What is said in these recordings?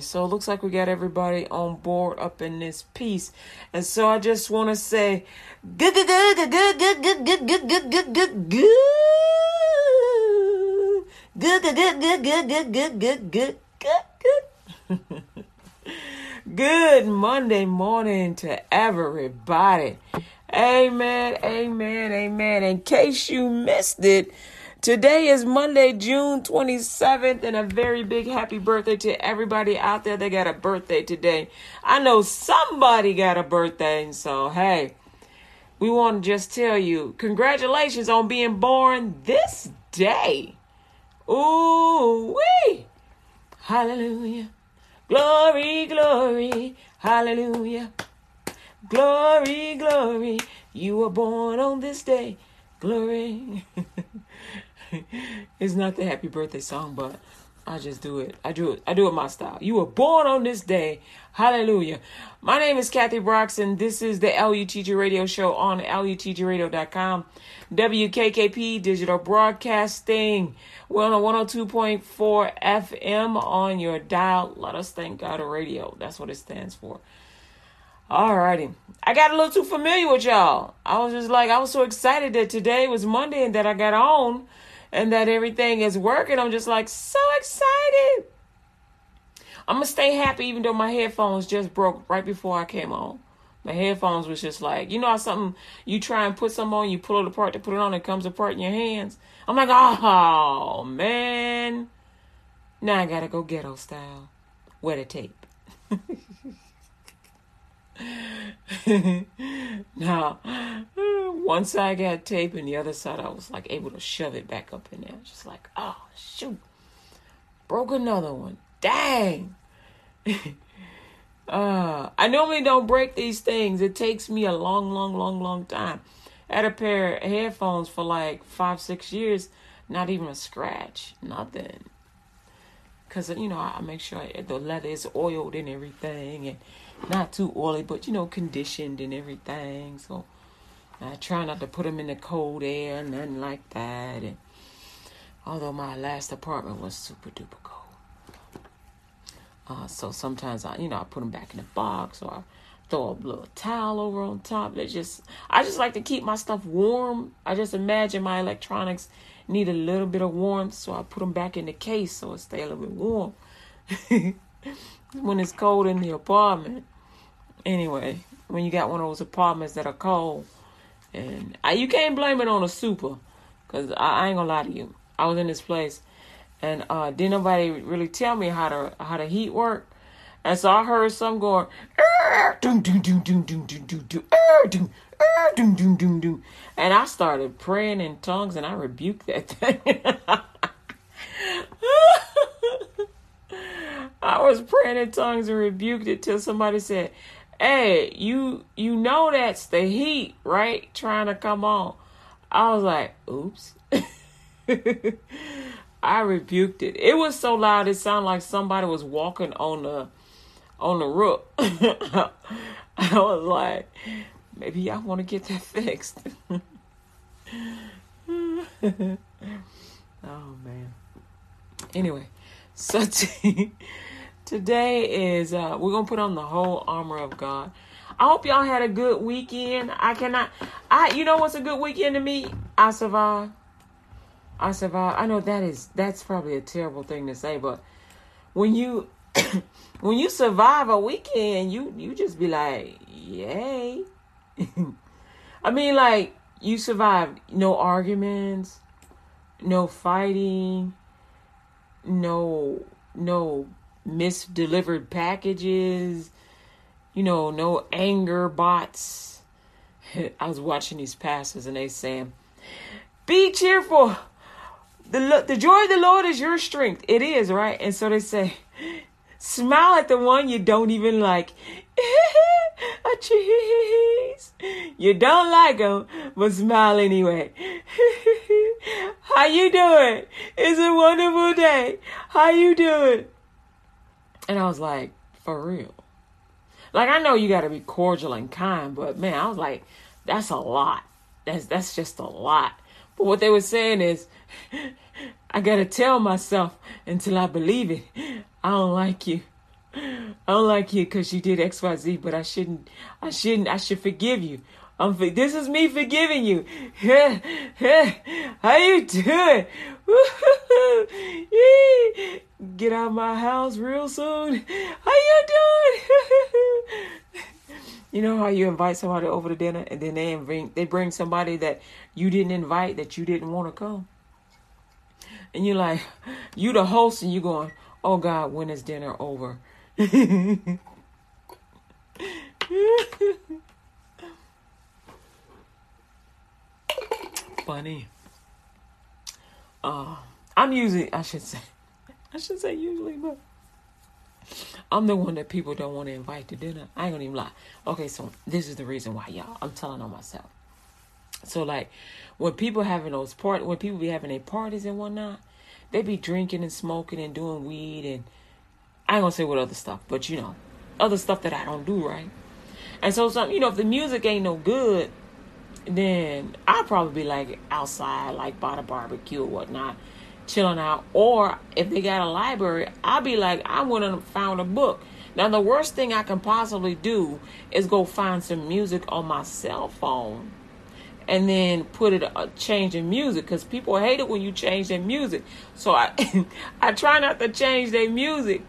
So it looks like we got everybody on board up in this piece. And so I just want to say good, good, good, good, good, good, good, good, good, good, good, good. Good, good, good, good, good, good, good, good, good, good, good. Good Good Monday morning to everybody. Amen, amen, amen. In case you missed it, Today is Monday, June 27th, and a very big happy birthday to everybody out there that got a birthday today. I know somebody got a birthday, and so hey, we want to just tell you congratulations on being born this day. Ooh, wee! Hallelujah. Glory, glory, hallelujah. Glory, glory, you were born on this day. Glory. it's not the happy birthday song, but I just do it. I do it. I do it my style. You were born on this day. Hallelujah. My name is Kathy Broxton. This is the LUTG Radio Show on LUTGRadio.com. WKKP Digital Broadcasting. We're on a 102.4 FM on your dial. Let us thank God a radio. That's what it stands for. Alrighty. I got a little too familiar with y'all. I was just like, I was so excited that today was Monday and that I got on and that everything is working. I'm just like so excited. I'm gonna stay happy even though my headphones just broke right before I came on. My headphones was just like, you know how something you try and put something on, you pull it apart to put it on, it comes apart in your hands. I'm like, oh man. Now I gotta go ghetto style. Wear the tape. now, one side got tape and the other side I was like able to shove it back up in there. Just like, oh shoot. Broke another one. Dang. uh, I normally don't break these things. It takes me a long, long, long, long time. I had a pair of headphones for like five, six years. Not even a scratch. Nothing. Cause you know I make sure the leather is oiled and everything, and not too oily, but you know, conditioned and everything. So I try not to put them in the cold air, nothing like that. And although my last apartment was super duper cold, uh, so sometimes I, you know, I put them back in the box or I throw a little towel over on top. They just, I just like to keep my stuff warm. I just imagine my electronics need a little bit of warmth, so I put them back in the case so it stay a little bit warm when it's cold in the apartment anyway, when you got one of those apartments that are cold, and I, you can't blame it on a super, cause I, I ain't gonna lie to you. I was in this place, and uh, didn't nobody really tell me how to how the heat work, and so I heard some going, doom doom doom doom doom doom doom doom doom doom doom doom doom, and I started praying in tongues, and I rebuked that thing. I was praying in tongues and rebuked it till somebody said, hey, you you know that's the heat, right? Trying to come on. I was like, oops. I rebuked it. It was so loud it sounded like somebody was walking on the on the roof. I was like, maybe I want to get that fixed. oh man. Anyway, so t- Today is uh we're gonna put on the whole armor of God. I hope y'all had a good weekend. I cannot I you know what's a good weekend to me? I survived. I survived. I know that is that's probably a terrible thing to say, but when you when you survive a weekend, you you just be like, yay. I mean like you survived no arguments, no fighting, no no misdelivered packages, you know, no anger bots. I was watching these pastors and they saying, "Be cheerful. The the joy of the Lord is your strength." It is right, and so they say, "Smile at the one you don't even like." a cheese. You don't like them, but smile anyway. How you doing? It's a wonderful day. How you doing? And I was like, for real. Like I know you got to be cordial and kind, but man, I was like, that's a lot. That's that's just a lot. But what they were saying is, I gotta tell myself until I believe it. I don't like you. I don't like you because you did X, Y, Z, but I shouldn't. I shouldn't. I should forgive you. I'm. This is me forgiving you. How you doing? Get out of my house real soon. How you doing? you know how you invite somebody over to dinner and then they bring they bring somebody that you didn't invite that you didn't want to come. And you're like, you the host, and you going, oh God, when is dinner over? Funny. Uh, I'm usually, I should say, I should say usually, but I'm the one that people don't want to invite to dinner. I ain't gonna even lie. Okay, so this is the reason why, y'all. I'm telling on myself. So like, when people having those part, when people be having their parties and whatnot, they be drinking and smoking and doing weed and I ain't gonna say what other stuff, but you know, other stuff that I don't do right. And so some you know, if the music ain't no good, then I'll probably be like outside, like by the barbecue or whatnot, chilling out. Or if they got a library, I'll be like, I went and found a book. Now the worst thing I can possibly do is go find some music on my cell phone and then put it uh, change the music because people hate it when you change their music. So I I try not to change their music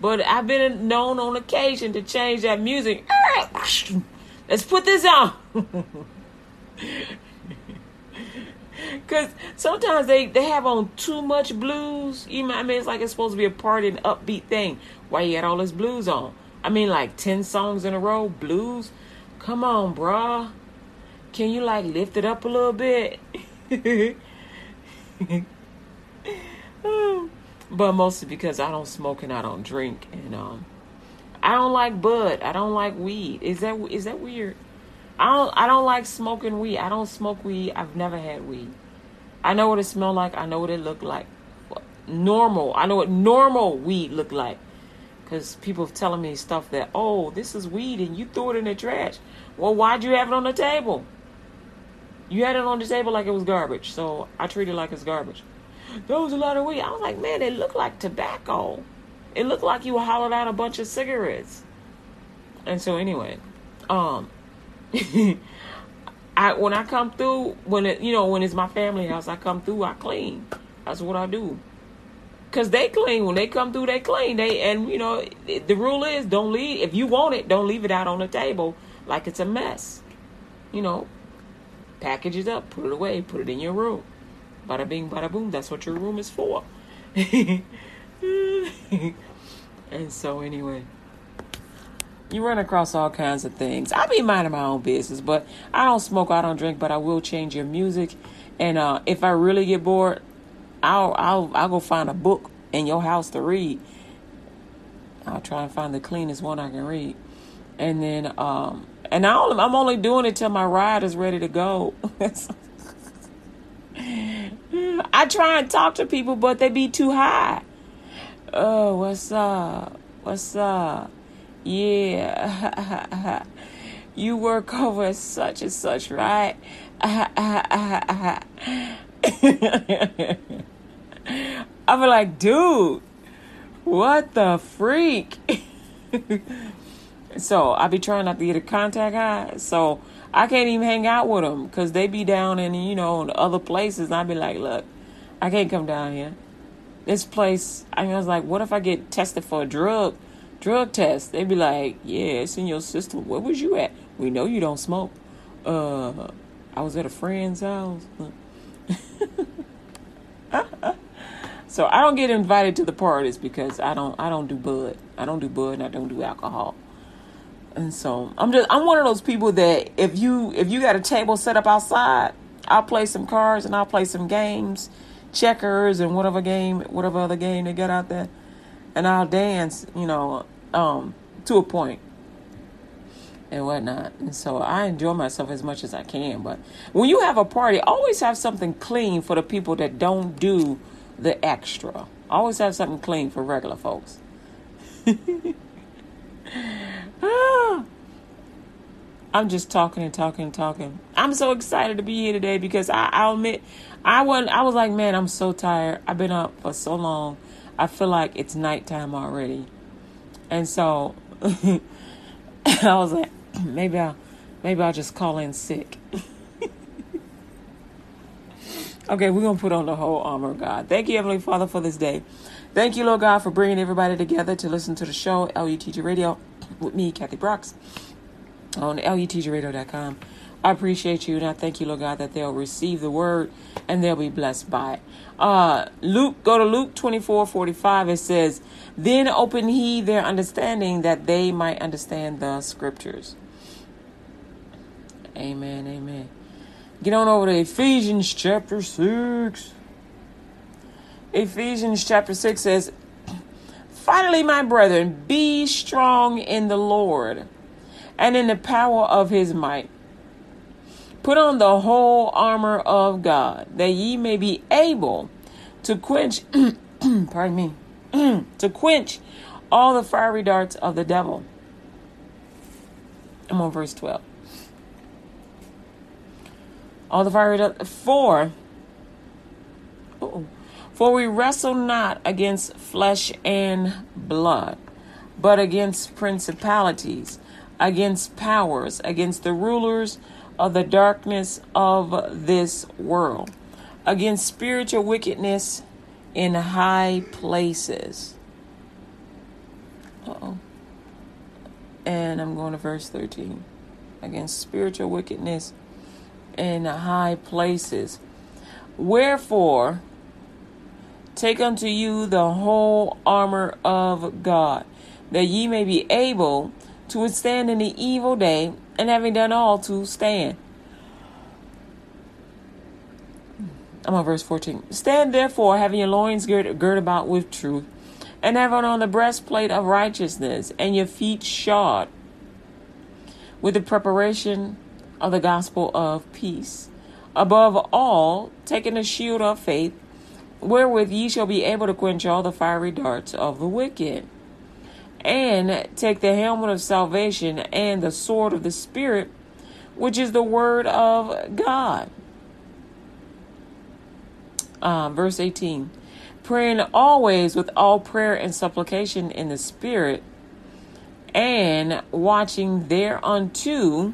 but I've been known on occasion to change that music. Let's put this on. Cause sometimes they, they have on too much blues. You know, I mean, it's like it's supposed to be a party and upbeat thing. Why you got all this blues on? I mean, like ten songs in a row, blues. Come on, bruh. Can you like lift it up a little bit? but mostly because I don't smoke and I don't drink, and um, I don't like bud. I don't like weed. Is that is that weird? I don't I don't like smoking weed. I don't smoke weed. I've never had weed. I know what it smelled like. I know what it looked like. Normal. I know what normal weed looked like. Because people telling me stuff that, oh, this is weed and you threw it in the trash. Well, why'd you have it on the table? You had it on the table like it was garbage. So I treat it like it's garbage there was a lot of weed. I was like, man, it looked like tobacco. It looked like you hollowed out a bunch of cigarettes. And so anyway, um I when I come through, when it you know, when it's my family house, I come through, I clean. That's what I do. Cause they clean when they come through, they clean. They and you know the rule is don't leave if you want it, don't leave it out on the table like it's a mess. You know, package it up, put it away, put it in your room. Bada bing, bada boom. That's what your room is for. and so, anyway, you run across all kinds of things. I be minding my own business, but I don't smoke, I don't drink, but I will change your music. And uh, if I really get bored, I'll I'll I'll go find a book in your house to read. I'll try and find the cleanest one I can read, and then um and I I'm only doing it till my ride is ready to go. I try and talk to people, but they be too high. Oh, what's up? What's up? Yeah. you work over such and such, right? I be like, dude, what the freak? so I be trying not to get a contact high. So I can't even hang out with them because they be down in, you know, in other places. And I be like, look, I can't come down here. This place, I, mean, I was like, what if I get tested for a drug, drug test? They'd be like, yeah, it's in your system. Where was you at? We know you don't smoke. Uh, I was at a friend's house. so I don't get invited to the parties because I don't, I don't do bud. I don't do bud and I don't do alcohol. And so I'm just I'm one of those people that if you if you got a table set up outside, I'll play some cards and I'll play some games, checkers and whatever game whatever other game they got out there. And I'll dance, you know, um, to a point and whatnot. And so I enjoy myself as much as I can. But when you have a party, always have something clean for the people that don't do the extra. Always have something clean for regular folks. I'm just talking and talking and talking. I'm so excited to be here today because I, I'll admit I was I was like, man, I'm so tired. I've been up for so long. I feel like it's nighttime already. And so I was like, maybe I'll maybe I'll just call in sick. okay, we're gonna put on the whole armor of God. Thank you, Heavenly Father, for this day. Thank you, Lord God, for bringing everybody together to listen to the show, LUTG Radio, with me, Kathy Brooks, on LUTGRadio.com. I appreciate you and I thank you, Lord God, that they'll receive the word and they'll be blessed by it. Uh, Luke, go to Luke 24 45. It says, Then open he their understanding that they might understand the scriptures. Amen. Amen. Get on over to Ephesians chapter 6. Ephesians chapter 6 says, Finally, my brethren, be strong in the Lord and in the power of his might. Put on the whole armor of God, that ye may be able to quench, pardon me, to quench all the fiery darts of the devil. I'm on verse 12. All the fiery darts, for, for we wrestle not against flesh and blood, but against principalities, against powers, against the rulers of the darkness of this world, against spiritual wickedness in high places. oh. And I'm going to verse 13. Against spiritual wickedness in high places. Wherefore, take unto you the whole armor of God, that ye may be able to withstand in the evil day, and having done all to stand. I'm on verse 14. Stand therefore, having your loins girt, girt about with truth, and having on the breastplate of righteousness, and your feet shod with the preparation of the gospel of peace. Above all, taking the shield of faith, wherewith ye shall be able to quench all the fiery darts of the wicked and take the helmet of salvation and the sword of the Spirit, which is the word of God. Uh, verse 18 praying always with all prayer and supplication in the Spirit, and watching thereunto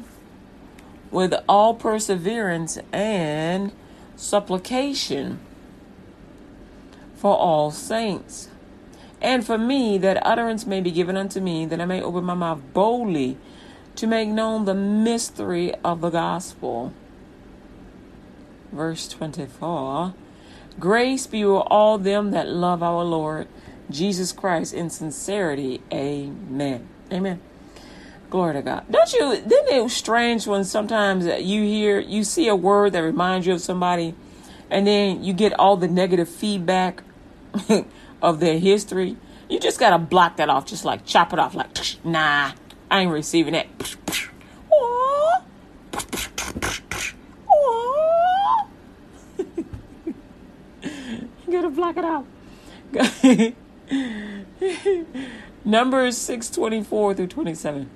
with all perseverance and supplication for all saints and for me, that utterance may be given unto me, that I may open my mouth boldly to make known the mystery of the gospel. Verse 24 Grace be with all them that love our Lord Jesus Christ in sincerity. Amen. Amen. Glory to God. Don't you, isn't it strange when sometimes you hear, you see a word that reminds you of somebody, and then you get all the negative feedback of their history, you just gotta block that off. Just like chop it off. Like, nah, I ain't receiving that. you gotta block it out. numbers 624 through 27.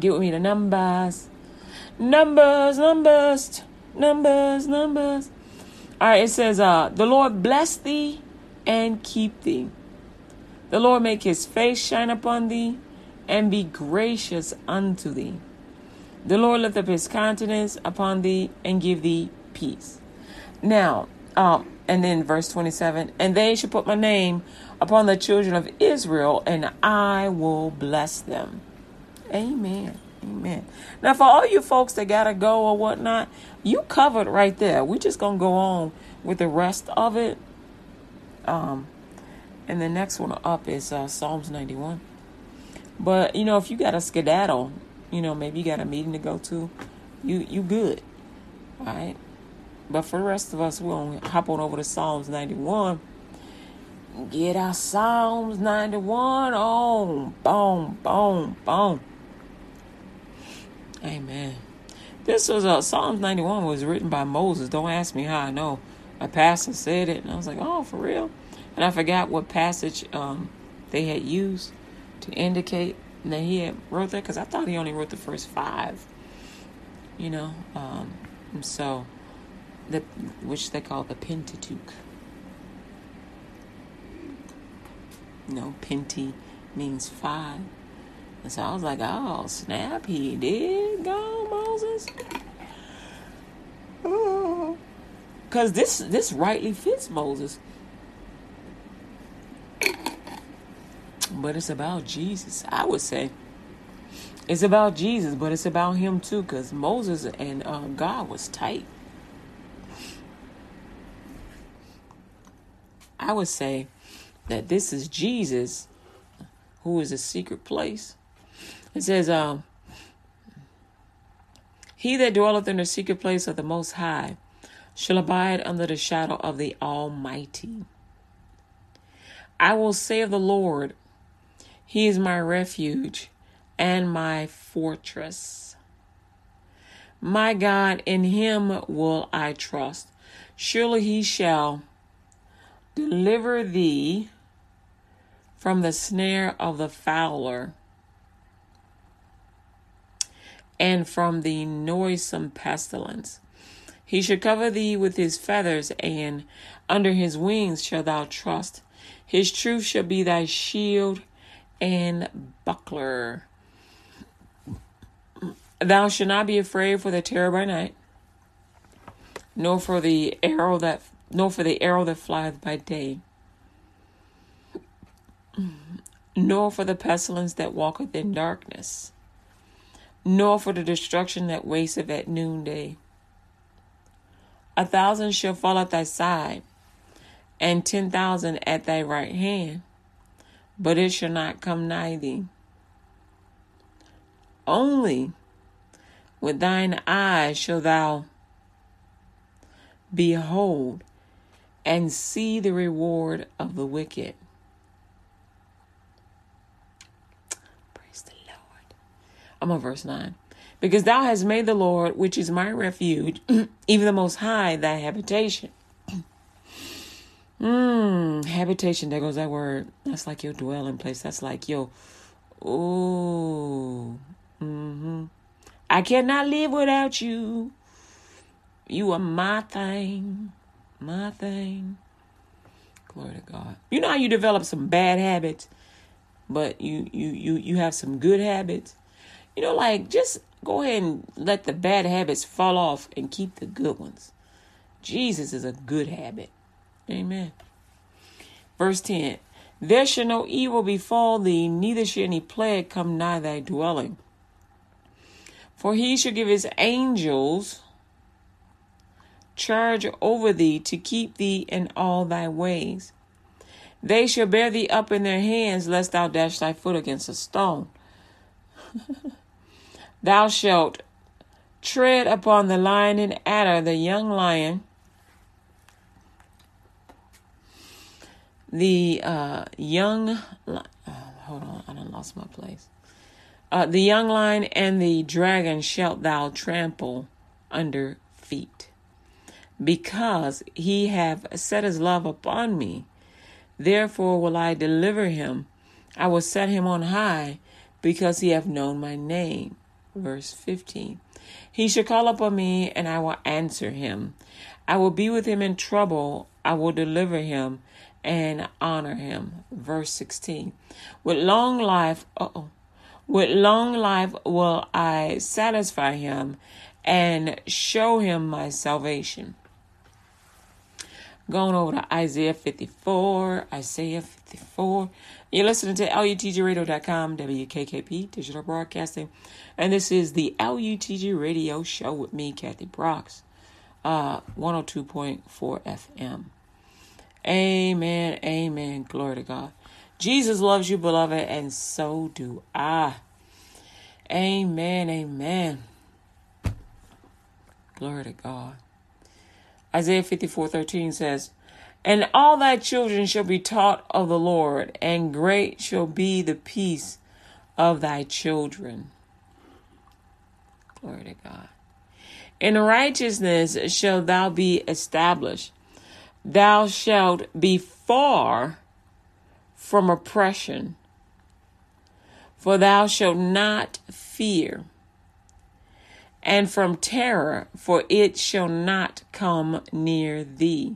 Get with me the numbers. Numbers, numbers, numbers, numbers. All right, it says, uh, the Lord bless thee and keep thee. The Lord make his face shine upon thee and be gracious unto thee. The Lord lift up his countenance upon thee and give thee peace. Now, um, and then verse 27 and they shall put my name upon the children of Israel, and I will bless them. Amen. Amen. Now, for all you folks that got to go or whatnot, you covered right there. We're just going to go on with the rest of it. Um, and the next one up is uh, Psalms 91. But you know, if you got a skedaddle, you know, maybe you got a meeting to go to, you you good, all right. But for the rest of us, we'll hop on over to Psalms 91. Get our Psalms 91 on. Boom, boom, boom. Amen. This was uh, Psalms 91 was written by Moses. Don't ask me how I know a pastor said it, and I was like, oh, for real? And I forgot what passage um, they had used to indicate that he had wrote that because I thought he only wrote the first five, you know. Um, so, the which they call the Pentateuch. No, Penti, means five. And so I was like, oh, snap, he did go, Moses. Because this, this rightly fits Moses. But it's about Jesus, I would say. It's about Jesus, but it's about him too, because Moses and uh, God was tight. I would say that this is Jesus, who is a secret place. It says, um, He that dwelleth in the secret place of the Most High shall abide under the shadow of the Almighty. I will say of the Lord, He is my refuge and my fortress. My God, in him will I trust. Surely he shall deliver thee from the snare of the fowler and from the noisome pestilence. He shall cover thee with his feathers, and under his wings shalt thou trust. His truth shall be thy shield and buckler. Thou shalt not be afraid for the terror by night, nor for the arrow that nor for the arrow that flieth by day, nor for the pestilence that walketh in darkness, nor for the destruction that wasteth at noonday. A thousand shall fall at thy side, and ten thousand at thy right hand, but it shall not come nigh thee. Only with thine eyes shall thou behold and see the reward of the wicked. Praise the Lord. I'm on verse 9. Because thou hast made the Lord, which is my refuge, even the Most High, thy habitation. Mmm, habitation, there goes that word. That's like your dwelling place. That's like your, oh, mm-hmm. I cannot live without you. You are my thing, my thing. Glory to God. You know how you develop some bad habits, but you you you you have some good habits. You know, like just go ahead and let the bad habits fall off and keep the good ones. Jesus is a good habit. Amen. Verse 10 There shall no evil befall thee, neither shall any plague come nigh thy dwelling. For he shall give his angels charge over thee to keep thee in all thy ways. They shall bear thee up in their hands, lest thou dash thy foot against a stone. thou shalt tread upon the lion and adder, the young lion, the uh, young. Uh, hold on, I done lost my place. Uh, the young lion and the dragon shalt thou trample under feet. Because he have set his love upon me, therefore will I deliver him. I will set him on high, because he have known my name. Verse 15. He shall call upon me, and I will answer him. I will be with him in trouble. I will deliver him and honor him. Verse 16. With long life, oh, with long life will I satisfy him and show him my salvation. Going over to Isaiah 54, Isaiah 54. You're listening to LUTGRadio.com, WKKP Digital Broadcasting. And this is the LUTG Radio Show with me, Kathy Brooks, uh, 102.4 FM. Amen, amen. Glory to God. Jesus loves you, beloved, and so do I. Amen. Amen. Glory to God. Isaiah 54 13 says, And all thy children shall be taught of the Lord, and great shall be the peace of thy children. Glory to God. In righteousness shall thou be established. Thou shalt be far from oppression for thou shalt not fear, and from terror, for it shall not come near thee.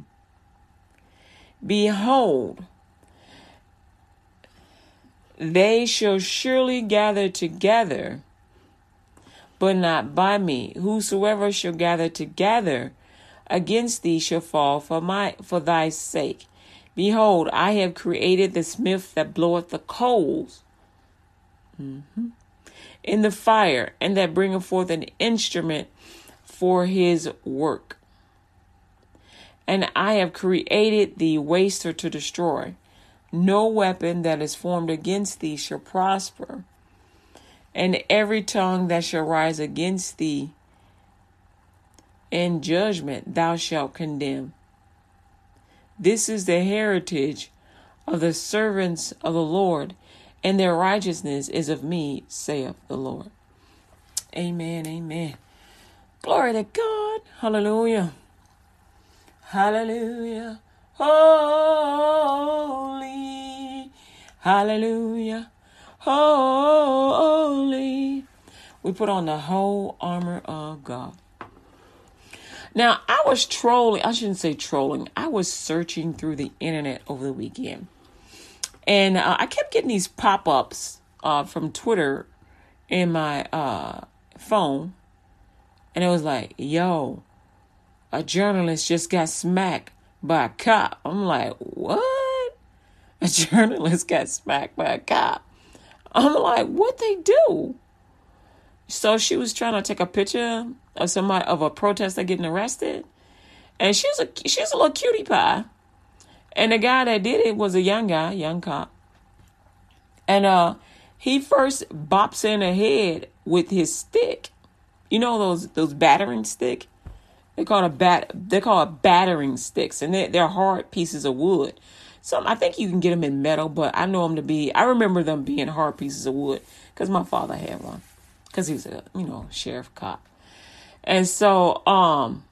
Behold, They shall surely gather together, but not by me. Whosoever shall gather together against thee shall fall for my for thy sake. Behold, I have created the smith that bloweth the coals mm-hmm. In the fire, and that bringeth forth an instrument for his work. And I have created the waster to destroy. No weapon that is formed against thee shall prosper, and every tongue that shall rise against thee in judgment thou shalt condemn. This is the heritage of the servants of the Lord, and their righteousness is of me, saith the Lord. Amen. Amen. Glory to God. Hallelujah. Hallelujah. Holy. Hallelujah. Holy. We put on the whole armor of God. Now, I was trolling, I shouldn't say trolling, I was searching through the internet over the weekend. And uh, I kept getting these pop ups uh, from Twitter in my uh, phone. And it was like, yo, a journalist just got smacked by a cop. I'm like, what? A journalist got smacked by a cop. I'm like, what they do? So she was trying to take a picture of somebody of a protester getting arrested, and she's a she's a little cutie pie, and the guy that did it was a young guy, young cop, and uh, he first bops in the head with his stick, you know those those battering stick, they call a bat they call it battering sticks, and they they're hard pieces of wood. Some I think you can get them in metal, but I know them to be. I remember them being hard pieces of wood because my father had one because he was a you know sheriff cop. And so, um,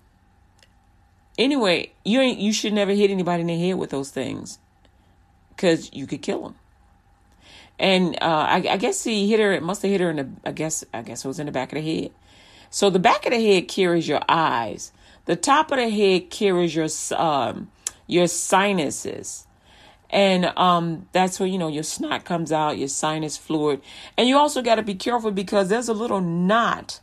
anyway, you ain't you should never hit anybody in the head with those things, because you could kill them. And uh, I, I, guess he hit her. It must have hit her in the. I guess I guess it was in the back of the head. So the back of the head carries your eyes. The top of the head carries your um your sinuses. And um, that's where you know your snot comes out, your sinus fluid, and you also got to be careful because there's a little knot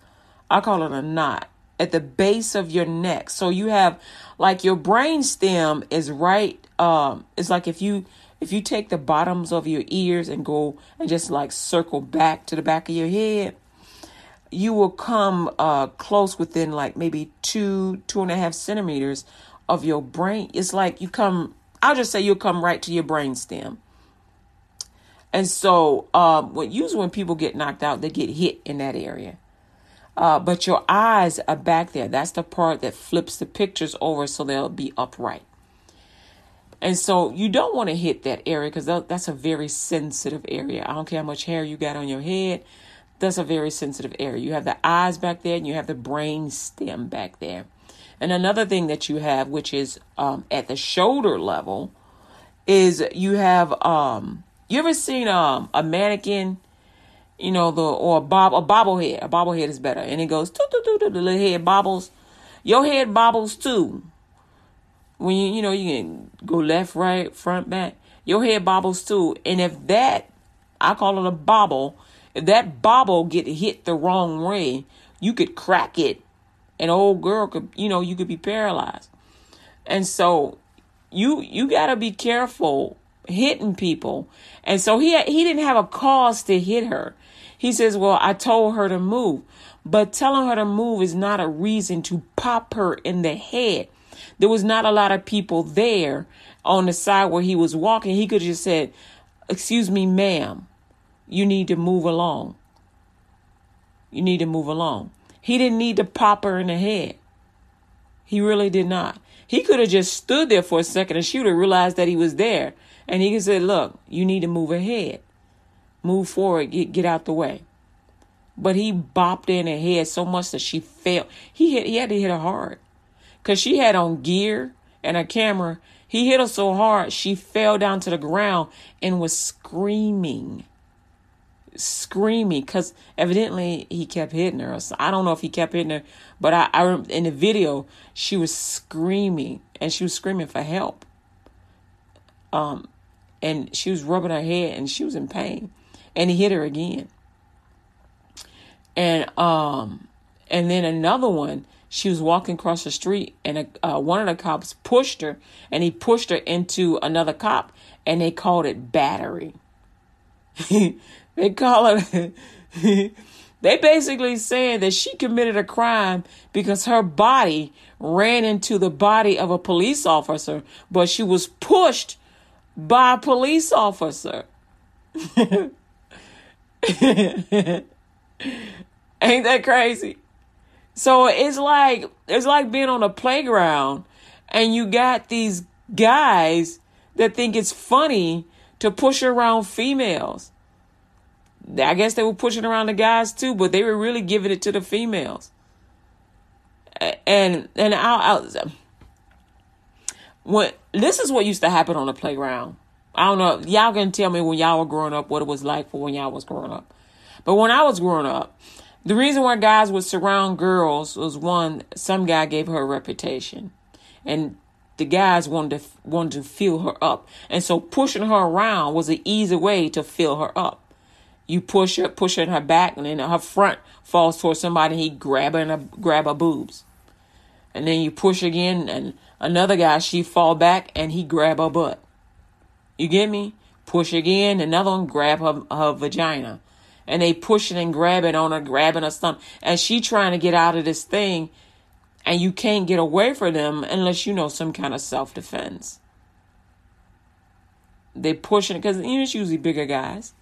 I call it a knot at the base of your neck. So you have like your brain stem is right um it's like if you if you take the bottoms of your ears and go and just like circle back to the back of your head, you will come uh close within like maybe two, two and a half centimeters of your brain. It's like you come I'll just say you'll come right to your brain stem. And so um when usually when people get knocked out, they get hit in that area. Uh, but your eyes are back there. That's the part that flips the pictures over so they'll be upright. And so you don't want to hit that area because that's a very sensitive area. I don't care how much hair you got on your head. That's a very sensitive area. You have the eyes back there and you have the brain stem back there. And another thing that you have, which is um, at the shoulder level, is you have um, you ever seen um, a mannequin you know, the or a bob a bobblehead. A bobblehead is better. And it goes toot, toot, toot, toot, the little head bobbles. Your head bobbles too. When you you know you can go left, right, front, back. Your head bobbles too. And if that I call it a bobble, if that bobble get hit the wrong way, you could crack it. An old girl could you know, you could be paralyzed. And so you you gotta be careful hitting people. And so he he didn't have a cause to hit her. He says, Well, I told her to move. But telling her to move is not a reason to pop her in the head. There was not a lot of people there on the side where he was walking. He could have just said, Excuse me, ma'am, you need to move along. You need to move along. He didn't need to pop her in the head. He really did not. He could have just stood there for a second and she would have realized that he was there. And he can say, Look, you need to move ahead move forward, get get out the way. But he bopped in her head so much that she fell. He hit, he had to hit her hard, cause she had on gear and a camera. He hit her so hard she fell down to the ground and was screaming, screaming. Cause evidently he kept hitting her. So I don't know if he kept hitting her, but I, I in the video she was screaming and she was screaming for help. Um, and she was rubbing her head and she was in pain. And he hit her again. And um and then another one, she was walking across the street and uh, one of the cops pushed her and he pushed her into another cop and they called it battery. they call it they basically saying that she committed a crime because her body ran into the body of a police officer, but she was pushed by a police officer. Ain't that crazy? So it's like it's like being on a playground and you got these guys that think it's funny to push around females. I guess they were pushing around the guys too, but they were really giving it to the females. And and I, I when this is what used to happen on the playground. I don't know. Y'all can tell me when y'all were growing up what it was like for when y'all was growing up. But when I was growing up, the reason why guys would surround girls was one, some guy gave her a reputation, and the guys wanted to wanted to fill her up, and so pushing her around was an easy way to fill her up. You push her, push her back, and then her front falls towards somebody. He grab her and grab her boobs, and then you push again, and another guy she fall back and he grab her butt. You get me? Push again, another one grab her her vagina, and they pushing and grabbing on her, grabbing her stomach, and she trying to get out of this thing, and you can't get away from them unless you know some kind of self defense. They pushing because you know, it's usually bigger guys.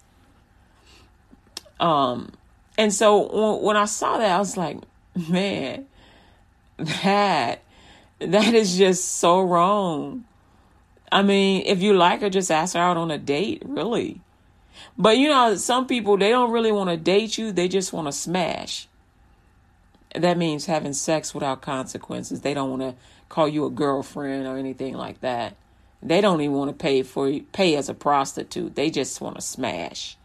Um, and so when I saw that, I was like, man, that that is just so wrong. I mean, if you like her, just ask her out on a date, really. But you know, some people they don't really want to date you; they just want to smash. That means having sex without consequences. They don't want to call you a girlfriend or anything like that. They don't even want to pay for pay as a prostitute. They just want to smash.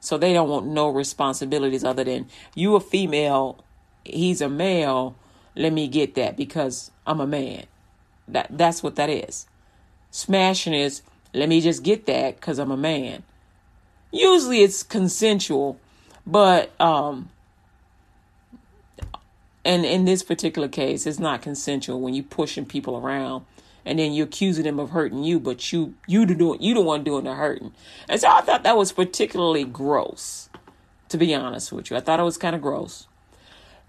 So they don't want no responsibilities other than you a female, he's a male. Let me get that because I'm a man. That that's what that is. Smashing is let me just get that because I'm a man. Usually it's consensual, but um and in this particular case, it's not consensual when you pushing people around and then you're accusing them of hurting you, but you you do you the one doing the hurting. And so I thought that was particularly gross, to be honest with you. I thought it was kind of gross.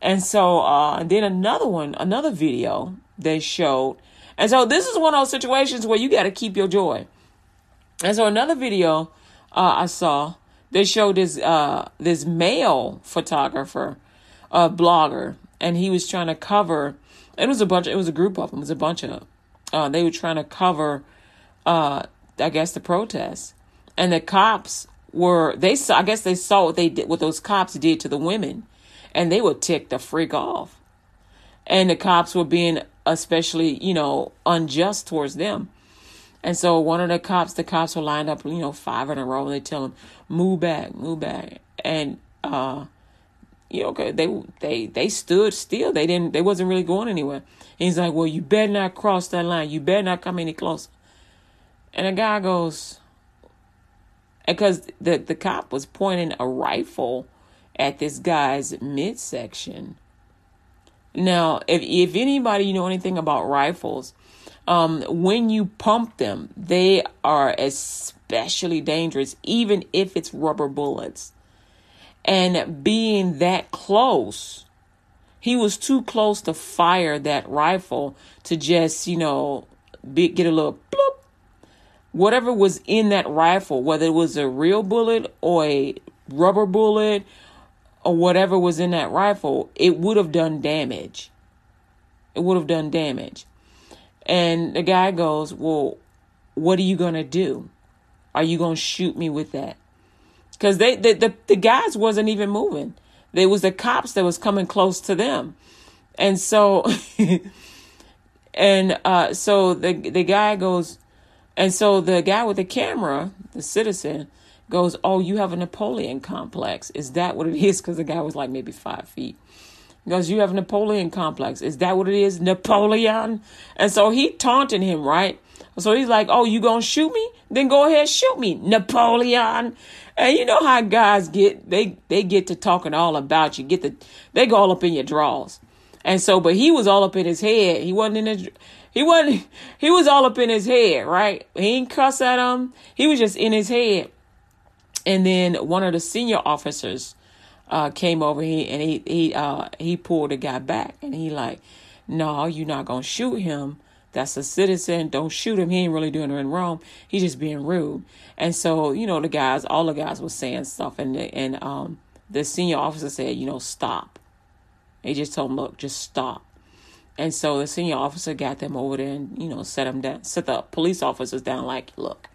And so uh, then another one, another video they showed. And so this is one of those situations where you got to keep your joy. And so another video uh, I saw, they showed this uh, this male photographer, uh, blogger, and he was trying to cover. It was a bunch. It was a group of them. It was a bunch of uh, they were trying to cover, uh, I guess, the protests, and the cops were they saw. I guess they saw what they did, what those cops did to the women, and they were ticked the freak off, and the cops were being especially, you know, unjust towards them. And so one of the cops, the cops were lined up, you know, five in a row, and they tell him, "Move back, move back," and uh, you know, they they they stood still. They didn't. They wasn't really going anywhere. And he's like, "Well, you better not cross that line. You better not come any closer." And the guy goes, because the the cop was pointing a rifle at this guy's midsection. Now, if if anybody you know anything about rifles, um, when you pump them, they are especially dangerous, even if it's rubber bullets and being that close, he was too close to fire that rifle to just, you know, be, get a little bloop. Whatever was in that rifle, whether it was a real bullet or a rubber bullet or whatever was in that rifle, it would have done damage. It would have done damage. And the guy goes, Well, what are you going to do? Are you going to shoot me with that? because they the, the the guys wasn't even moving. There was the cops that was coming close to them, and so and uh, so the the guy goes, and so the guy with the camera, the citizen, goes, "Oh, you have a Napoleon complex? Is that what it is?" Because the guy was like maybe five feet, Because you have a Napoleon complex. Is that what it is? Napoleon? And so he taunting him, right? So he's like, Oh, you gonna shoot me? Then go ahead, shoot me, Napoleon. And you know how guys get they they get to talking all about you. Get the they go all up in your drawers. And so, but he was all up in his head. He wasn't in his he wasn't he was all up in his head, right? He ain't cuss at him. He was just in his head. And then one of the senior officers uh, came over here and he he uh, he pulled the guy back and he like, no, you're not gonna shoot him. That's a citizen. Don't shoot him. He ain't really doing anything wrong. He's just being rude. And so, you know, the guys, all the guys were saying stuff, and the, and um, the senior officer said, you know, stop. He just told him, look, just stop. And so the senior officer got them over there and you know set them down, set the police officers down. Like, look,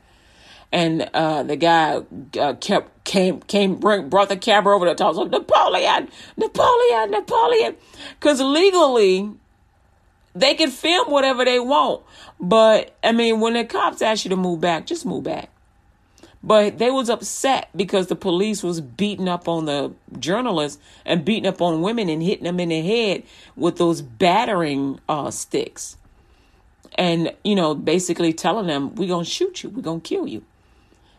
and uh, the guy uh, kept came came bring, brought the camera over to talk so Napoleon, Napoleon, Napoleon, because legally they can film whatever they want. But I mean, when the cops ask you to move back, just move back. But they was upset because the police was beating up on the journalists and beating up on women and hitting them in the head with those battering uh, sticks. And, you know, basically telling them, we're to shoot you. We're to kill you.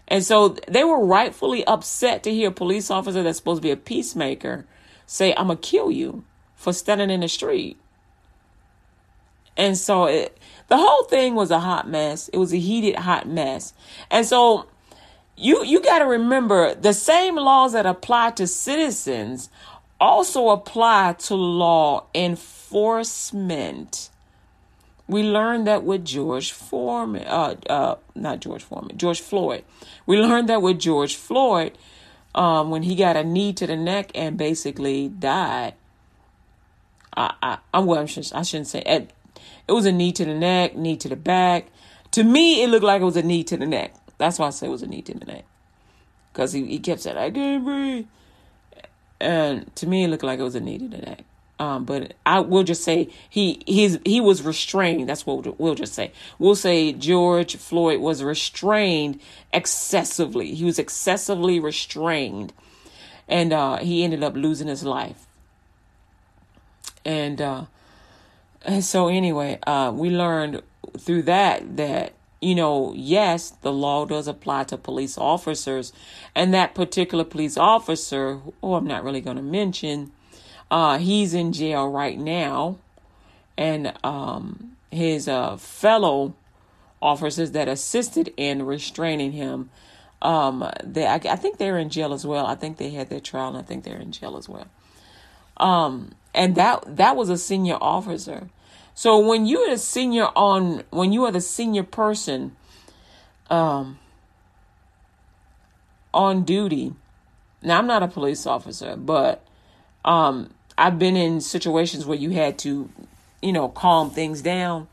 And so they were rightfully upset to hear a police officer that's supposed to be a peacemaker say, I'm going to kill you for standing in the street. And so it, the whole thing was a hot mess. It was a heated, hot mess. And so you, you got to remember the same laws that apply to citizens also apply to law enforcement. We learned that with George Foreman, uh, uh, not George Foreman, George Floyd. We learned that with George Floyd um, when he got a knee to the neck and basically died. I, I, I, well, I shouldn't, say it. It was a knee to the neck, knee to the back. To me, it looked like it was a knee to the neck. That's why I say it was a knee to the neck. Because he, he kept saying, I can't breathe. And to me, it looked like it was a knee to the neck. Um, but I will just say he he's he was restrained. That's what we'll just say. We'll say George Floyd was restrained excessively. He was excessively restrained, and uh, he ended up losing his life. And uh, and so anyway, uh, we learned through that that you know, yes, the law does apply to police officers, and that particular police officer, who oh, I'm not really going to mention uh, he's in jail right now, and um, his uh, fellow officers that assisted in restraining him, um, they I, I, think they're in jail as well. I think they had their trial, and I think they're in jail as well. Um, and that that was a senior officer. So when you're a senior on, when you are the senior person, um, on duty. Now I'm not a police officer, but um, I've been in situations where you had to, you know, calm things down.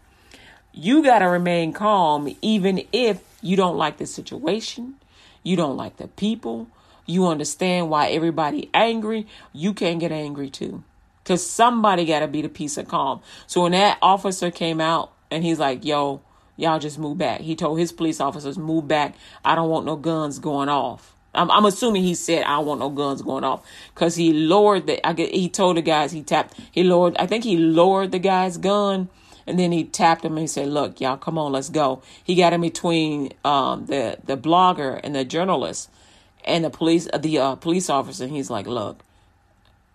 You got to remain calm even if you don't like the situation, you don't like the people, you understand why everybody angry, you can't get angry too. Cuz somebody got to be the peace of calm. So when that officer came out and he's like, "Yo, y'all just move back." He told his police officers, "Move back. I don't want no guns going off." I'm, I'm assuming he said I don't want no guns going off because he lowered the. I get, he told the guys he tapped. He lowered. I think he lowered the guy's gun and then he tapped him and he said, "Look, y'all, come on, let's go." He got in between um, the the blogger and the journalist and the police uh, the uh, police officer. And he's like, "Look,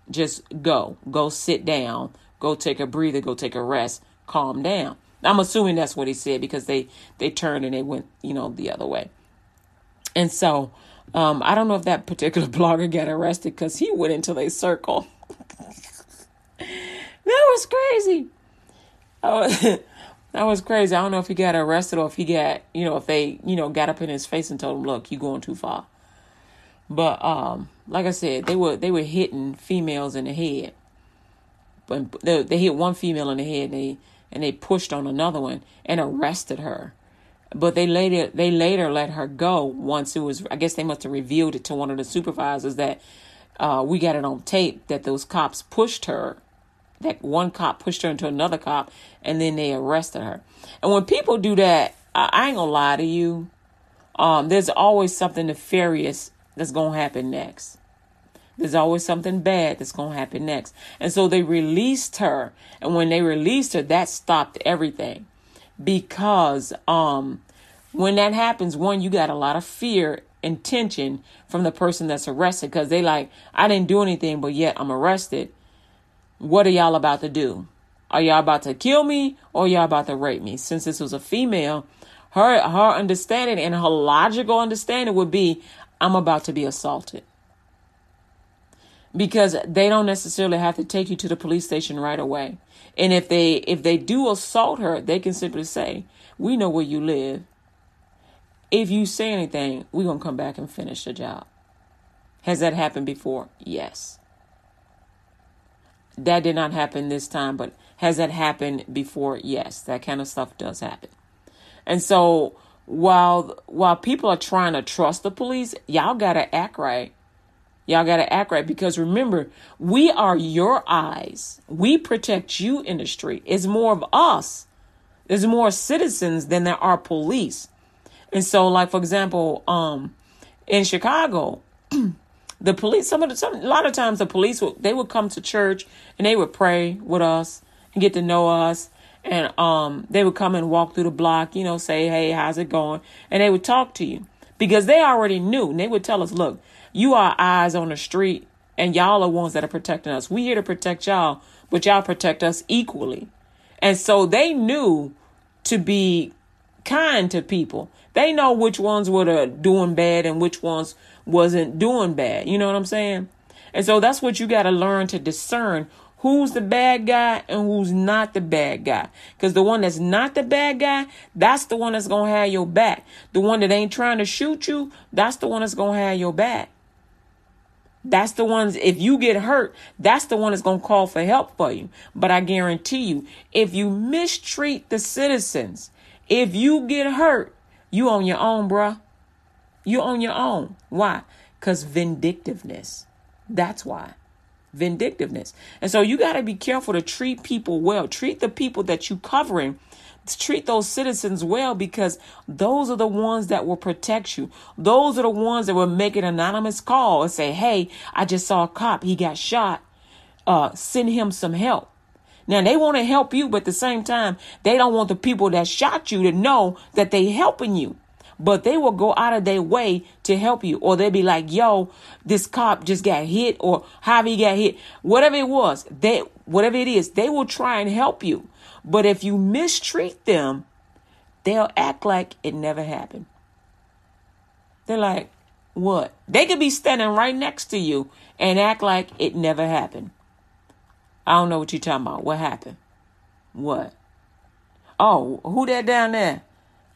just go, go sit down, go take a breather, go take a rest, calm down." I'm assuming that's what he said because they they turned and they went, you know, the other way. And so um, I don't know if that particular blogger got arrested because he went into a circle. that was crazy. Oh, that was crazy. I don't know if he got arrested or if he got, you know, if they, you know, got up in his face and told him, "Look, you going too far." But um, like I said, they were they were hitting females in the head. But they, they hit one female in the head, and they and they pushed on another one and arrested her but they later they later let her go once it was i guess they must have revealed it to one of the supervisors that uh, we got it on tape that those cops pushed her that one cop pushed her into another cop and then they arrested her and when people do that i, I ain't gonna lie to you um, there's always something nefarious that's gonna happen next There's always something bad that's going to happen next. And so they released her. And when they released her, that stopped everything. Because um, when that happens, one, you got a lot of fear and tension from the person that's arrested because they like, I didn't do anything, but yet I'm arrested. What are y'all about to do? Are y'all about to kill me or y'all about to rape me? Since this was a female, her her understanding and her logical understanding would be, I'm about to be assaulted. Because they don't necessarily have to take you to the police station right away. And if they if they do assault her, they can simply say, "We know where you live. If you say anything, we're to come back and finish the job." Has that happened before? Yes. That did not happen this time, but has that happened before? Yes, that kind of stuff does happen. And so while while people are trying to trust the police, y'all gotta act right. Y'all gotta act right because remember, we are your eyes. We protect you in the street. It's more of us. There's more citizens than there are police. And so, like for example, um, in Chicago, the police some of the some a lot of times the police would they would come to church and they would pray with us and get to know us. And um, they would come and walk through the block, you know, say, hey, how's it going? And they would talk to you because they already knew. And they would tell us, look, you are eyes on the street and y'all are ones that are protecting us. We here to protect y'all, but y'all protect us equally. And so they knew to be kind to people. They know which ones were doing bad and which ones wasn't doing bad. You know what I'm saying? And so that's what you got to learn to discern who's the bad guy and who's not the bad guy. Because the one that's not the bad guy, that's the one that's going to have your back. The one that ain't trying to shoot you, that's the one that's going to have your back. That's the ones, if you get hurt, that's the one that's going to call for help for you. But I guarantee you, if you mistreat the citizens, if you get hurt, you on your own, bruh. You on your own. Why? Because vindictiveness. That's why vindictiveness. And so you got to be careful to treat people well. Treat the people that you covering. Treat those citizens well because those are the ones that will protect you. Those are the ones that will make an anonymous call and say, Hey, I just saw a cop. He got shot. Uh, send him some help. Now they want to help you, but at the same time, they don't want the people that shot you to know that they helping you but they will go out of their way to help you. Or they'll be like, yo, this cop just got hit or how he got hit. Whatever it was, they, whatever it is, they will try and help you. But if you mistreat them, they'll act like it never happened. They're like, what? They could be standing right next to you and act like it never happened. I don't know what you're talking about. What happened? What? Oh, who that down there?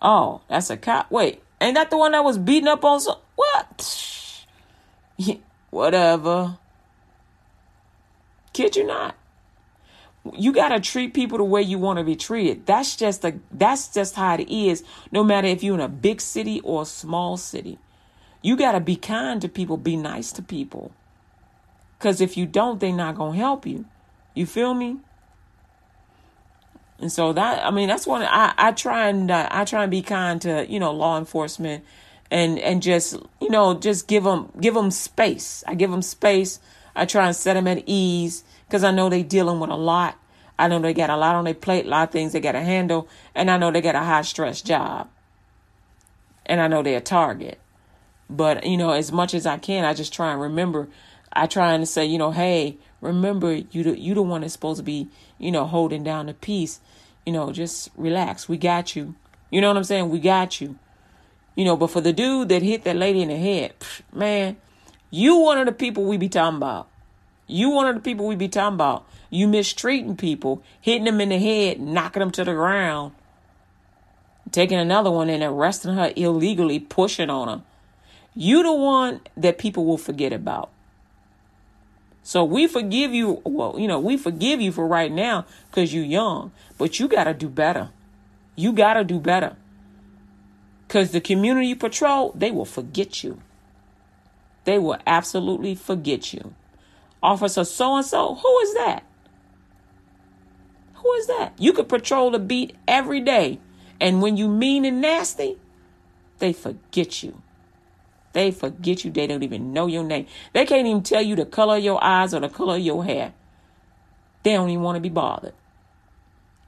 Oh, that's a cop. Wait, ain't that the one that was beating up on some? What? Whatever. Kid you not. You gotta treat people the way you want to be treated. That's just a that's just how it is, no matter if you're in a big city or a small city. You gotta be kind to people, be nice to people. Cause if you don't, they're not gonna help you. You feel me? And so that I mean that's one I I try and uh, I try and be kind to you know law enforcement and and just you know just give them give them space. I give them space. I try and set them at ease because I know they dealing with a lot. I know they got a lot on their plate, a lot of things they got to handle, and I know they got a high stress job. And I know they're a target. But you know, as much as I can, I just try and remember. I try and say, you know, hey, remember you the, you the one that's supposed to be you know holding down the peace you know just relax we got you you know what i'm saying we got you you know but for the dude that hit that lady in the head man you one of the people we be talking about you one of the people we be talking about you mistreating people hitting them in the head knocking them to the ground taking another one and arresting her illegally pushing on them you the one that people will forget about so we forgive you. Well, you know, we forgive you for right now because you're young, but you got to do better. You got to do better. Because the community patrol, they will forget you. They will absolutely forget you. Officer so and so, who is that? Who is that? You could patrol the beat every day. And when you mean and nasty, they forget you. They forget you. They don't even know your name. They can't even tell you the color of your eyes or the color of your hair. They don't even want to be bothered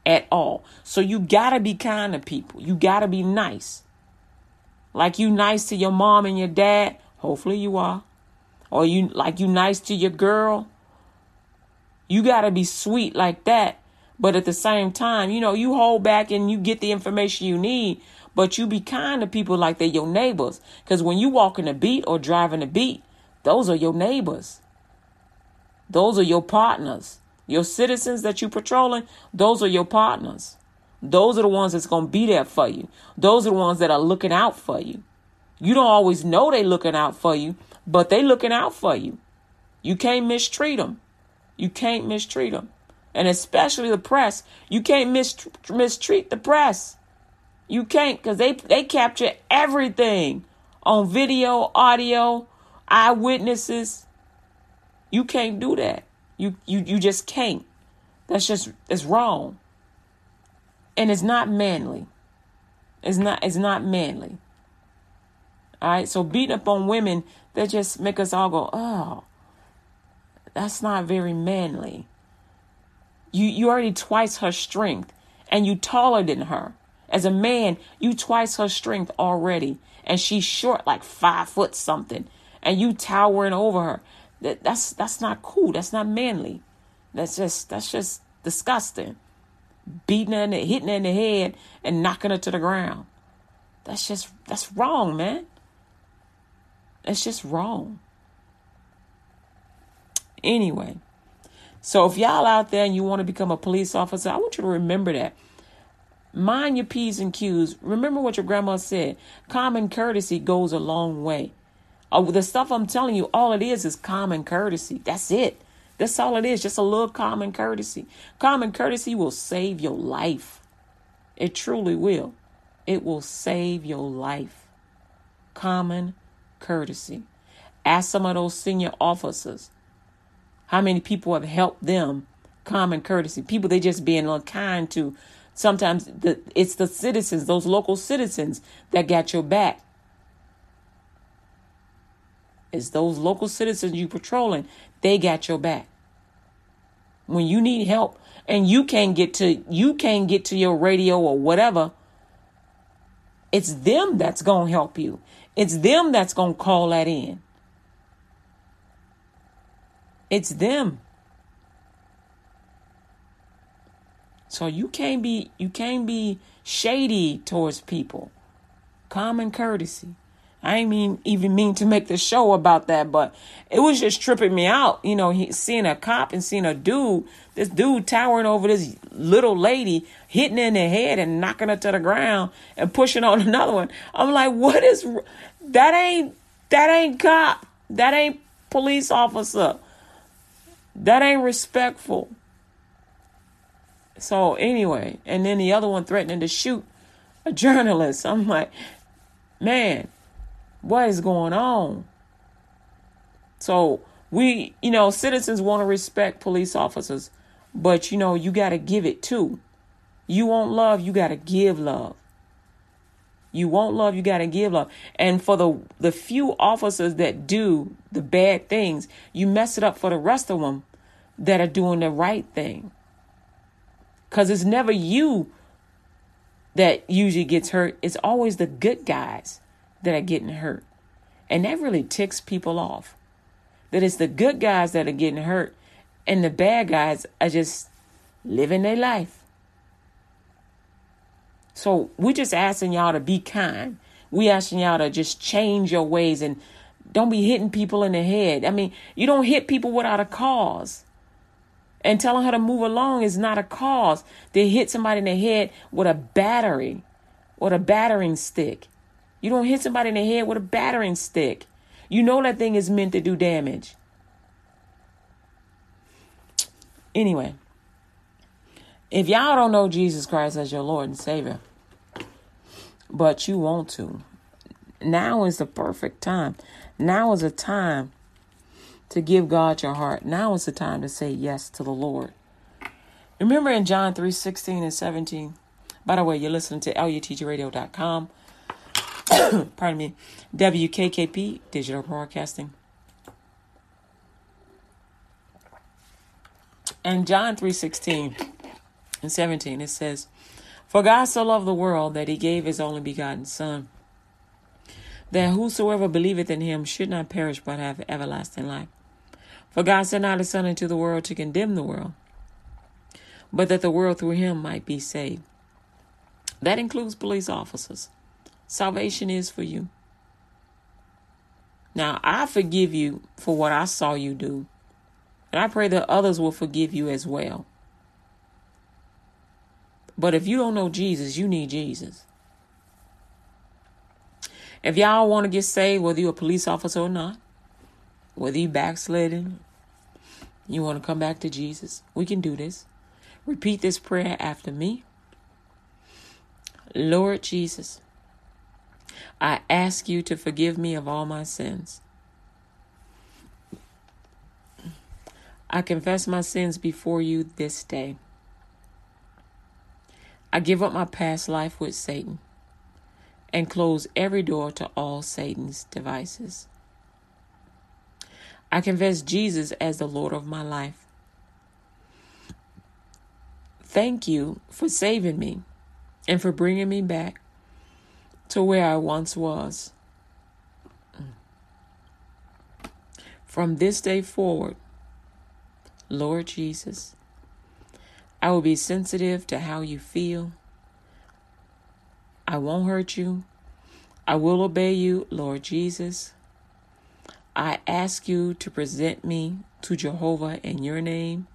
at all. So you got to be kind to people. You got to be nice. Like you nice to your mom and your dad, hopefully you are. Or you like you nice to your girl. You got to be sweet like that. But at the same time, you know, you hold back and you get the information you need but you be kind to people like they're your neighbors. Because when you walk in the beat or driving a beat, those are your neighbors. Those are your partners. Your citizens that you patrolling, those are your partners. Those are the ones that's going to be there for you. Those are the ones that are looking out for you. You don't always know they looking out for you, but they looking out for you. You can't mistreat them. You can't mistreat them. And especially the press. You can't mistreat the press. You can't because they they capture everything on video, audio, eyewitnesses. You can't do that. You you you just can't. That's just it's wrong. And it's not manly. It's not it's not manly. All right, so beating up on women that just make us all go, oh, that's not very manly. You you already twice her strength, and you taller than her. As a man, you twice her strength already, and she's short, like five foot something, and you towering over her. That, that's that's not cool. That's not manly. That's just that's just disgusting. Beating her, and hitting her in the head, and knocking her to the ground. That's just that's wrong, man. That's just wrong. Anyway, so if y'all out there and you want to become a police officer, I want you to remember that Mind your P's and Q's. Remember what your grandma said. Common courtesy goes a long way. Oh, the stuff I'm telling you, all it is is common courtesy. That's it. That's all it is. Just a little common courtesy. Common courtesy will save your life. It truly will. It will save your life. Common courtesy. Ask some of those senior officers how many people have helped them. Common courtesy. People they just being unkind to Sometimes the, it's the citizens, those local citizens, that got your back. It's those local citizens you patrolling, they got your back. When you need help and you can't get to you can't get to your radio or whatever, it's them that's to help you. It's them that's going to call that in. It's them. So you can't be you can't be shady towards people. Common courtesy. I mean even mean to make the show about that, but it was just tripping me out. You know, he, seeing a cop and seeing a dude, this dude towering over this little lady, hitting in the head and knocking her to the ground and pushing on another one. I'm like, what is that? Ain't that ain't cop? That ain't police officer. That ain't respectful. So anyway, and then the other one threatening to shoot a journalist. I'm like, man, what is going on? So we, you know, citizens want to respect police officers, but you know, you got to give it too. You want love, you got to give love. You want love, you got to give love. And for the the few officers that do the bad things, you mess it up for the rest of them that are doing the right thing. Because it's never you that usually gets hurt, it's always the good guys that are getting hurt. And that really ticks people off. That it's the good guys that are getting hurt, and the bad guys are just living their life. So we're just asking y'all to be kind. We asking y'all to just change your ways and don't be hitting people in the head. I mean, you don't hit people without a cause. And telling her to move along is not a cause. They hit somebody in the head with a battery, with a battering stick. You don't hit somebody in the head with a battering stick. You know that thing is meant to do damage. Anyway, if y'all don't know Jesus Christ as your Lord and Savior, but you want to, now is the perfect time. Now is a time to give God your heart. Now is the time to say yes to the Lord. Remember in John 3 16 and 17. By the way, you're listening to LUTGRadio.com. pardon me, WKKP Digital Broadcasting. And John 3:16 and 17 it says, "For God so loved the world that he gave his only begotten son, that whosoever believeth in him should not perish but have everlasting life. For God sent not his son into the world to condemn the world, but that the world through him might be saved." That includes police officers. Salvation is for you. Now, I forgive you for what I saw you do and I pray that others will forgive you as well. But if you don't know Jesus, you need Jesus. If y'all want to get saved, whether you're a police officer or not, whether you're backsliding, you want to come back to Jesus, we can do this. Repeat this prayer after me. Lord Jesus, I ask you to forgive me of all my sins. I confess my sins before you this day. I give up my past life with Satan and close every door to all Satan's devices. I confess Jesus as the Lord of my life. Thank you for saving me and for bringing me back to where I once was. From this day forward, Lord Jesus, I will be sensitive to how you feel. I won't hurt you. I will obey you, Lord Jesus. I ask you to present me to Jehovah in your name.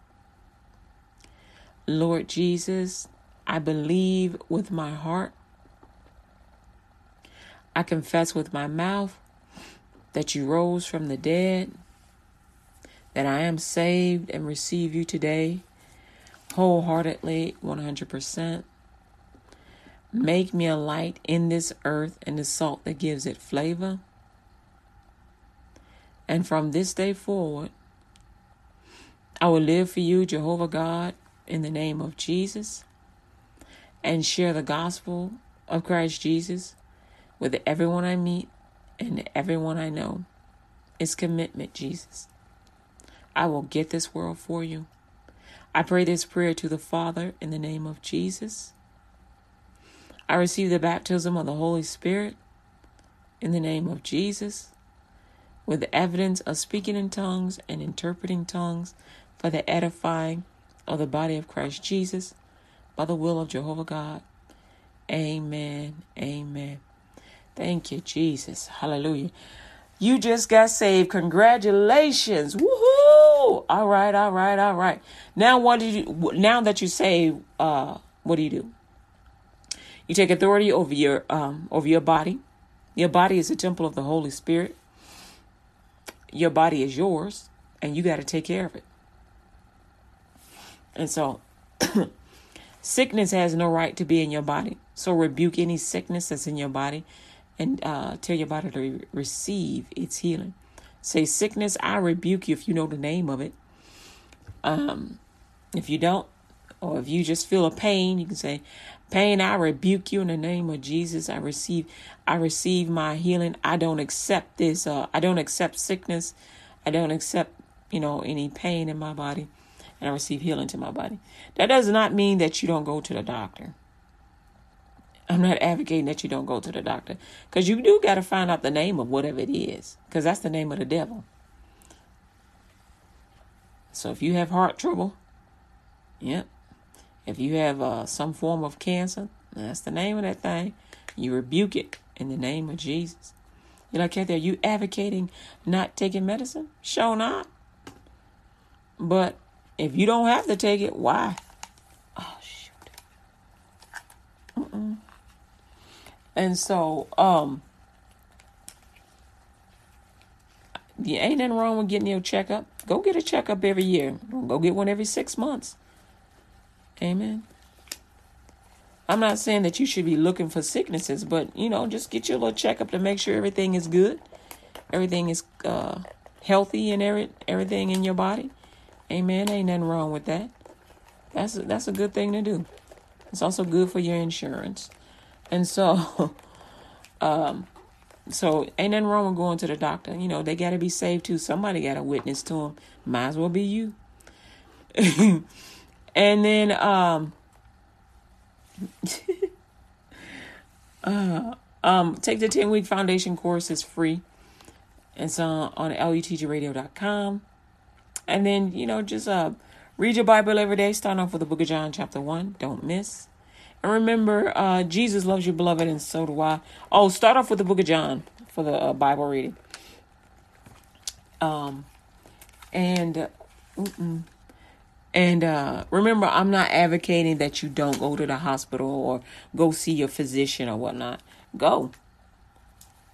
Lord Jesus, I believe with my heart. I confess with my mouth that you rose from the dead that I am saved and receive you today wholeheartedly, 100%. Make me a light in this earth and the salt that gives it flavor. And from this day forward, I will live for you, Jehovah God, in the name of Jesus, and share the gospel of Christ Jesus with everyone I meet and everyone I know. It's commitment, Jesus. I will get this world for you. I pray this prayer to the Father in the name of Jesus. I receive the baptism of the Holy Spirit in the name of Jesus with the evidence of speaking in tongues and interpreting tongues for the edifying of the body of Christ Jesus by the will of Jehovah God. Amen. Amen. Thank you, Jesus. Hallelujah. You just got saved. Congratulations. Woohoo! All right, all right, all right. Now what do you now that you say uh what do you do? You take authority over your um over your body. Your body is a temple of the Holy Spirit. Your body is yours and you got to take care of it. And so sickness has no right to be in your body. So rebuke any sickness that's in your body and uh, tell your body to re- receive its healing. Say, sickness, I rebuke you if you know the name of it. Um, if you don't, or if you just feel a pain, you can say, pain, I rebuke you in the name of Jesus. I receive, I receive my healing. I don't accept this. Uh, I don't accept sickness. I don't accept, you know, any pain in my body, and I receive healing to my body. That does not mean that you don't go to the doctor. I'm not advocating that you don't go to the doctor because you do got to find out the name of whatever it is because that's the name of the devil. So if you have heart trouble, yep. If you have uh, some form of cancer, that's the name of that thing. You rebuke it in the name of Jesus. You're like, Kathy, are you advocating not taking medicine? Sure not. But if you don't have to take it, why? Oh, shoot. Mm-mm. And so, um, you ain't nothing wrong with getting your checkup. Go get a checkup every year. Go get one every six months. Amen. I'm not saying that you should be looking for sicknesses, but you know, just get your little checkup to make sure everything is good, everything is uh, healthy, and every everything in your body. Amen. Ain't nothing wrong with that. That's a, that's a good thing to do. It's also good for your insurance. And so, Um, so ain't nothing wrong with going to the doctor. You know, they got to be saved too. Somebody got to witness to them. Might as well be you. and then, um, uh, um, take the 10 week foundation course. It's free. It's on, on lutgradio.com. And then, you know, just uh, read your Bible every day. Start off with the book of John, chapter 1. Don't miss. And remember, uh, Jesus loves you, beloved, and so do I. Oh, start off with the book of John for the uh, Bible reading. Um, and, uh, and uh, remember, I'm not advocating that you don't go to the hospital or go see your physician or whatnot. Go.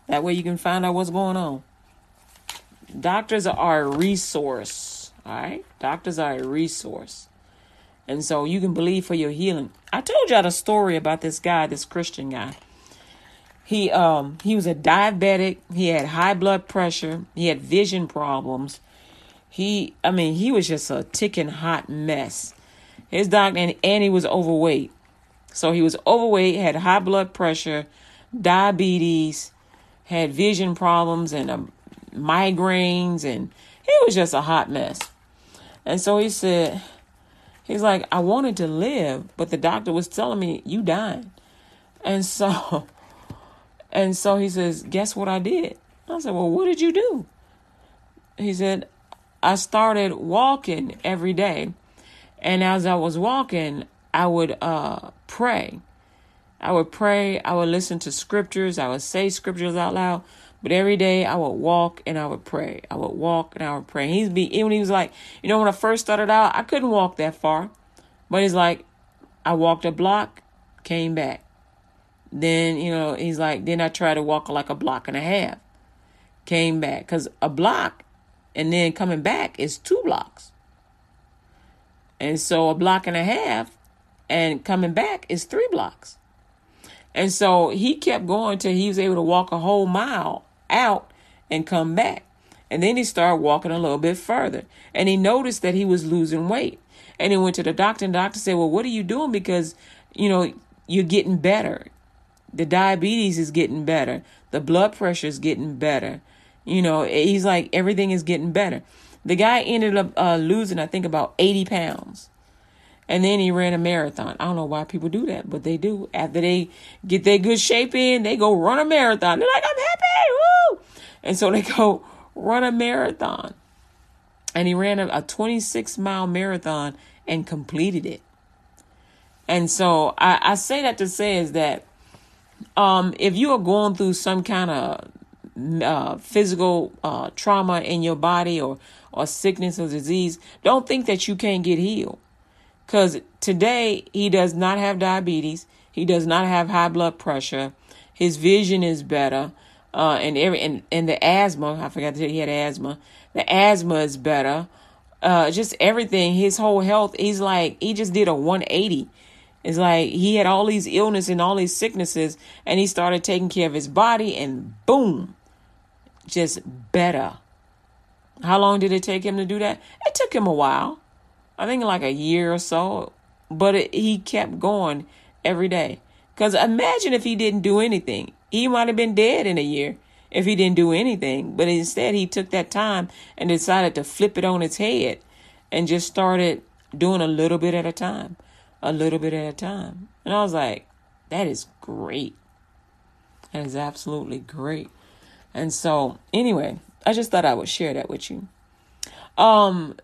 That way you can find out what's going on. Doctors are a resource. All right? Doctors are a resource. And so you can believe for your healing. I told y'all the story about this guy, this Christian guy. He um he was a diabetic, he had high blood pressure, he had vision problems. He I mean, he was just a ticking hot mess. His doctor and, and he was overweight. So he was overweight, had high blood pressure, diabetes, had vision problems and um, migraines and he was just a hot mess. And so he said He's like, I wanted to live, but the doctor was telling me you dying. And so and so he says, Guess what I did? I said, Well, what did you do? He said, I started walking every day. And as I was walking, I would uh, pray. I would pray. I would listen to scriptures. I would say scriptures out loud. But every day I would walk and I would pray. I would walk and I would pray. he's be even he was like, you know, when I first started out, I couldn't walk that far. But he's like, I walked a block, came back. Then, you know, he's like, then I tried to walk like a block and a half. Came back. Because a block and then coming back is two blocks. And so a block and a half and coming back is three blocks. And so he kept going till he was able to walk a whole mile out and come back. And then he started walking a little bit further. And he noticed that he was losing weight. And he went to the doctor, and the doctor said, Well, what are you doing? Because, you know, you're getting better. The diabetes is getting better. The blood pressure is getting better. You know, he's like, everything is getting better. The guy ended up uh, losing, I think, about 80 pounds. And then he ran a marathon. I don't know why people do that, but they do. After they get their good shape in, they go run a marathon. They're like, I'm! And so they go run a marathon. And he ran a, a 26 mile marathon and completed it. And so I, I say that to say is that um, if you are going through some kind of uh, physical uh, trauma in your body or, or sickness or disease, don't think that you can't get healed. Because today he does not have diabetes. He does not have high blood pressure. His vision is better. Uh, and every and, and the asthma, I forgot to tell you he had asthma. The asthma is better. Uh, just everything, his whole health, he's like, he just did a 180. It's like he had all these illnesses and all these sicknesses, and he started taking care of his body, and boom, just better. How long did it take him to do that? It took him a while. I think like a year or so, but it, he kept going every day. Because imagine if he didn't do anything. He might have been dead in a year if he didn't do anything. But instead, he took that time and decided to flip it on its head and just started doing a little bit at a time, a little bit at a time. And I was like, that is great. That is absolutely great. And so, anyway, I just thought I would share that with you. Um,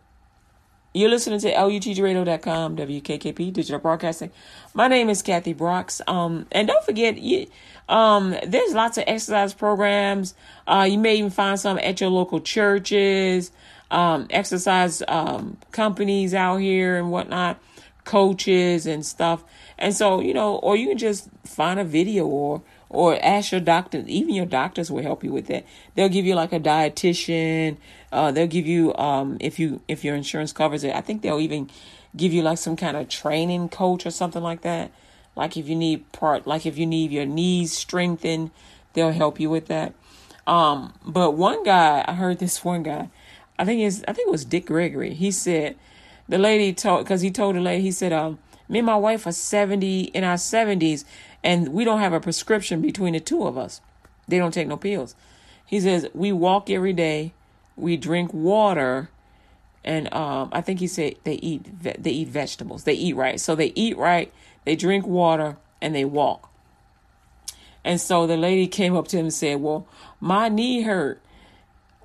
you're listening to LUTGRadio.com, WKKP, Digital Broadcasting. My name is Kathy Brooks. Um, and don't forget, you, um, there's lots of exercise programs. Uh, you may even find some at your local churches, um, exercise um, companies out here and whatnot, coaches and stuff. And so, you know, or you can just find a video or or ask your doctor. Even your doctors will help you with that. They'll give you like a dietitian. Uh, they'll give you um, if you if your insurance covers it. I think they'll even give you like some kind of training coach or something like that. Like if you need part, like if you need your knees strengthened, they'll help you with that. Um, but one guy, I heard this one guy. I think it's I think it was Dick Gregory. He said the lady told because he told the lady he said um me and my wife are 70 in our 70s and we don't have a prescription between the two of us. They don't take no pills. He says we walk every day, we drink water, and um, I think he said they eat they eat vegetables. They eat right, so they eat right, they drink water, and they walk. And so the lady came up to him and said, "Well, my knee hurt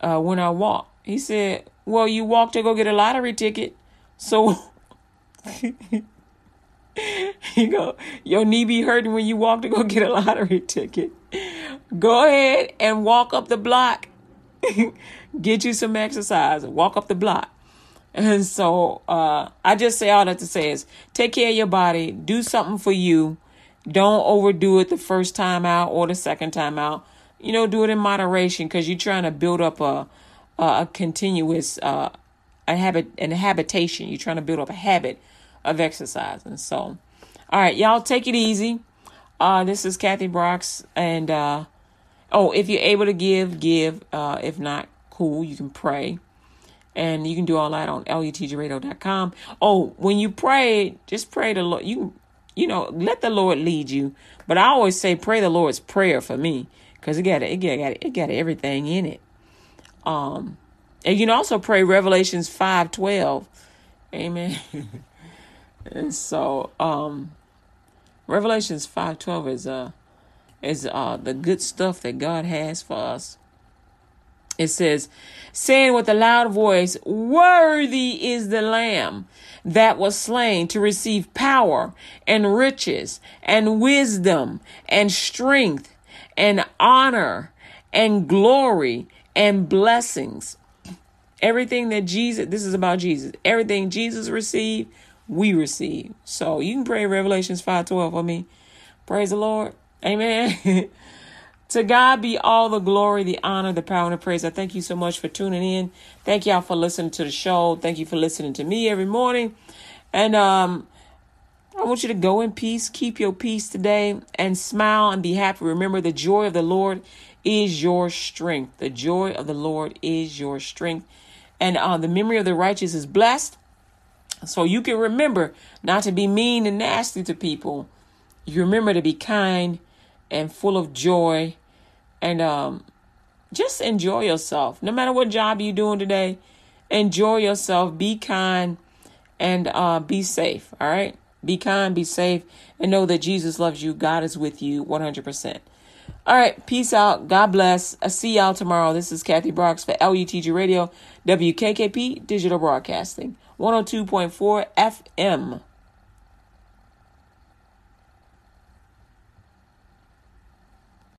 uh, when I walk." He said, "Well, you walked to go get a lottery ticket, so." you go, your knee be hurting when you walk to go get a lottery ticket. Go ahead and walk up the block. get you some exercise. Walk up the block. And so uh, I just say all that to say is take care of your body. Do something for you. Don't overdo it the first time out or the second time out. You know, do it in moderation because you're trying to build up a a, continuous uh, a habit and habitation. You're trying to build up a habit of exercising. So, all right, y'all take it easy. Uh, this is Kathy Brooks, and uh, oh, if you're able to give, give. Uh, if not, cool. You can pray, and you can do all that on lutgradio.com. Oh, when you pray, just pray the Lord. You, you know, let the Lord lead you. But I always say, pray the Lord's prayer for me, because it got it got it got everything in it. Um, and you can also pray Revelations five twelve. Amen. And so, um, Revelations five twelve is uh is uh the good stuff that God has for us. It says, saying with a loud voice, Worthy is the Lamb that was slain to receive power and riches and wisdom and strength and honor and glory and blessings. Everything that Jesus, this is about Jesus, everything Jesus received we receive. So you can pray Revelations 5:12 for me. Praise the Lord. Amen. to God be all the glory, the honor, the power, and the praise. I thank you so much for tuning in. Thank y'all for listening to the show. Thank you for listening to me every morning. And um I want you to go in peace, keep your peace today, and smile and be happy. Remember, the joy of the Lord is your strength. The joy of the Lord is your strength. And uh, the memory of the righteous is blessed. So you can remember not to be mean and nasty to people. You remember to be kind and full of joy and um, just enjoy yourself. No matter what job you're doing today, enjoy yourself, be kind, and uh, be safe. All right? Be kind, be safe, and know that Jesus loves you. God is with you 100%. All right, peace out. God bless. I see y'all tomorrow. This is Kathy Brooks for LUTG Radio, WKKP Digital Broadcasting. 102.4 FM.